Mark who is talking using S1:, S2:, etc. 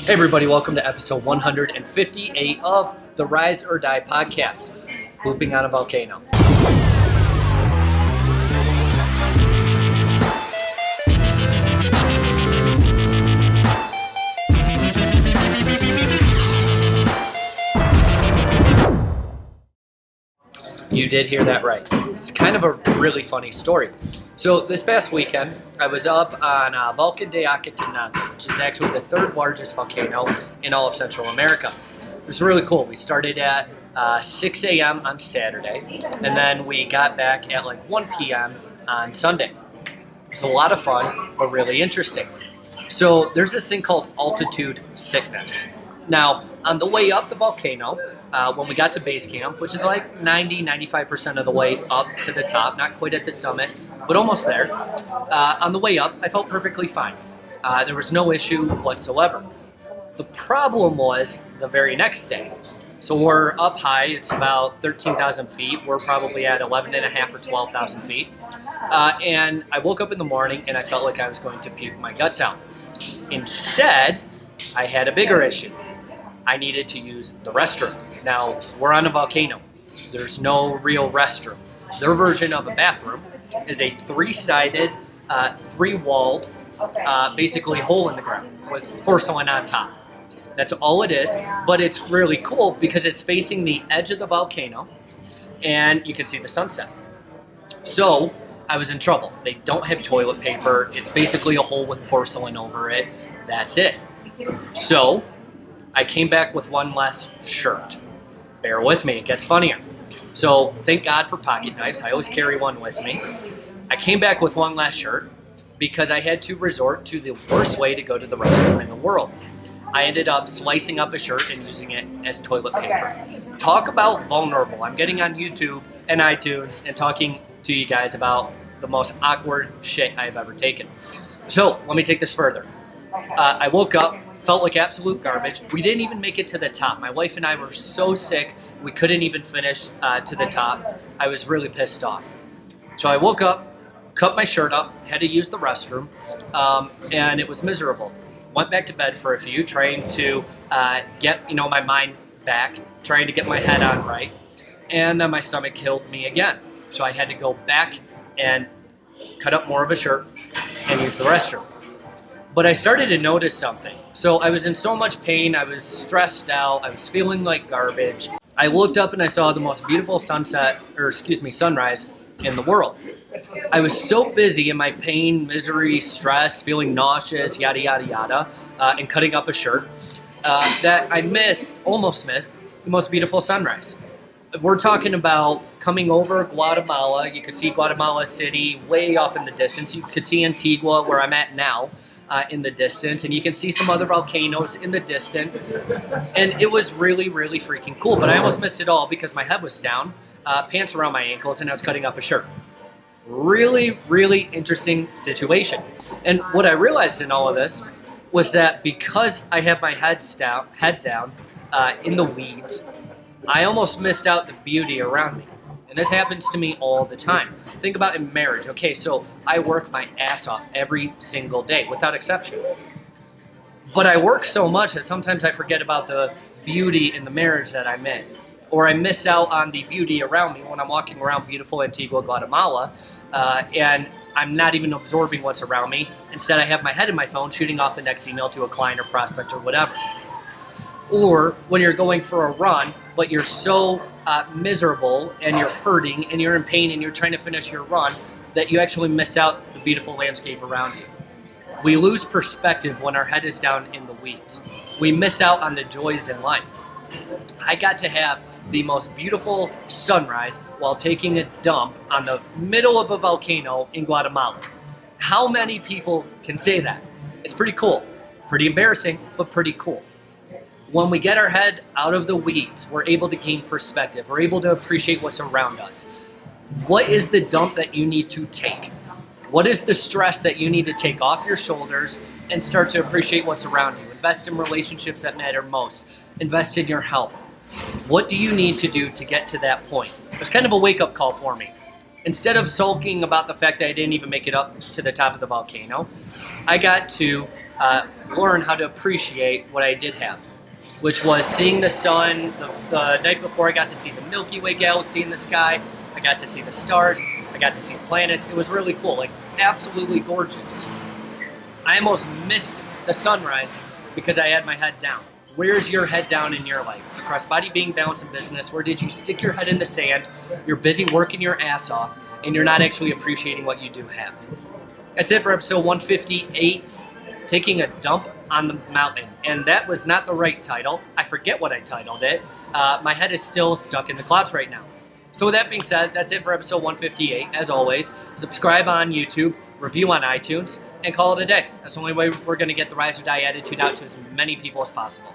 S1: Hey, everybody, welcome to episode 158 of the Rise or Die podcast, Pooping on a Volcano. You did hear that right. It's kind of a really funny story. So this past weekend, I was up on uh, de Acatenango, which is actually the third largest volcano in all of Central America. It was really cool. We started at uh, 6 a.m. on Saturday, and then we got back at like 1 p.m. on Sunday. It was a lot of fun, but really interesting. So there's this thing called altitude sickness. Now, on the way up the volcano, uh, when we got to base camp, which is like 90, 95% of the way up to the top, not quite at the summit, but almost there. Uh, on the way up, I felt perfectly fine. Uh, there was no issue whatsoever. The problem was the very next day. So we're up high, it's about 13,000 feet. We're probably at 11 and a half or 12,000 feet. Uh, and I woke up in the morning and I felt like I was going to puke my guts out. Instead, I had a bigger issue. I needed to use the restroom. Now, we're on a volcano. There's no real restroom. Their version of a bathroom is a three-sided, uh, three-walled, uh, basically hole in the ground with porcelain on top. That's all it is, but it's really cool because it's facing the edge of the volcano and you can see the sunset. So I was in trouble. They don't have toilet paper. It's basically a hole with porcelain over it. That's it. So I came back with one less shirt. Bear with me, it gets funnier. So thank God for pocket knives. I always carry one with me. I came back with one last shirt because I had to resort to the worst way to go to the restroom in the world. I ended up slicing up a shirt and using it as toilet paper. Talk about vulnerable. I'm getting on YouTube and iTunes and talking to you guys about the most awkward shit I've ever taken. So let me take this further. Uh, I woke up, felt like absolute garbage. We didn't even make it to the top. My wife and I were so sick, we couldn't even finish uh, to the top. I was really pissed off. So I woke up, cut my shirt up, had to use the restroom, um, and it was miserable. Went back to bed for a few, trying to uh, get you know my mind back, trying to get my head on right, and then my stomach killed me again. So I had to go back and cut up more of a shirt and use the restroom. But I started to notice something. So I was in so much pain, I was stressed out, I was feeling like garbage. I looked up and I saw the most beautiful sunset, or excuse me, sunrise in the world. I was so busy in my pain, misery, stress, feeling nauseous, yada, yada, yada, uh, and cutting up a shirt uh, that I missed, almost missed, the most beautiful sunrise. We're talking about coming over Guatemala. You could see Guatemala City way off in the distance. You could see Antigua, where I'm at now, uh, in the distance, and you can see some other volcanoes in the distance. And it was really, really freaking cool. But I almost missed it all because my head was down, uh, pants around my ankles, and I was cutting up a shirt. Really, really interesting situation. And what I realized in all of this was that because I had my head down, head down uh, in the weeds, I almost missed out the beauty around me. And this happens to me all the time. Think about in marriage. Okay, so I work my ass off every single day, without exception. But I work so much that sometimes I forget about the beauty in the marriage that I'm in. Or I miss out on the beauty around me when I'm walking around beautiful Antigua, Guatemala, uh, and I'm not even absorbing what's around me. Instead, I have my head in my phone shooting off the next email to a client or prospect or whatever. Or when you're going for a run, but you're so uh, miserable and you're hurting and you're in pain and you're trying to finish your run that you actually miss out the beautiful landscape around you. We lose perspective when our head is down in the weeds. We miss out on the joys in life. I got to have the most beautiful sunrise while taking a dump on the middle of a volcano in Guatemala. How many people can say that? It's pretty cool. Pretty embarrassing, but pretty cool. When we get our head out of the weeds, we're able to gain perspective. We're able to appreciate what's around us. What is the dump that you need to take? What is the stress that you need to take off your shoulders and start to appreciate what's around you? Invest in relationships that matter most. Invest in your health. What do you need to do to get to that point? It was kind of a wake up call for me. Instead of sulking about the fact that I didn't even make it up to the top of the volcano, I got to uh, learn how to appreciate what I did have, which was seeing the sun. The, the night before, I got to see the Milky Way galaxy in the sky. I got to see the stars. I got to see planets. It was really cool, like absolutely gorgeous. I almost missed the sunrise because I had my head down. Where's your head down in your life? Across body being balance and business, where did you stick your head in the sand? You're busy working your ass off, and you're not actually appreciating what you do have. That's it for episode 158 Taking a Dump on the Mountain. And that was not the right title. I forget what I titled it. Uh, my head is still stuck in the clouds right now. So, with that being said, that's it for episode 158. As always, subscribe on YouTube, review on iTunes, and call it a day. That's the only way we're going to get the Rise or Die attitude out to as many people as possible.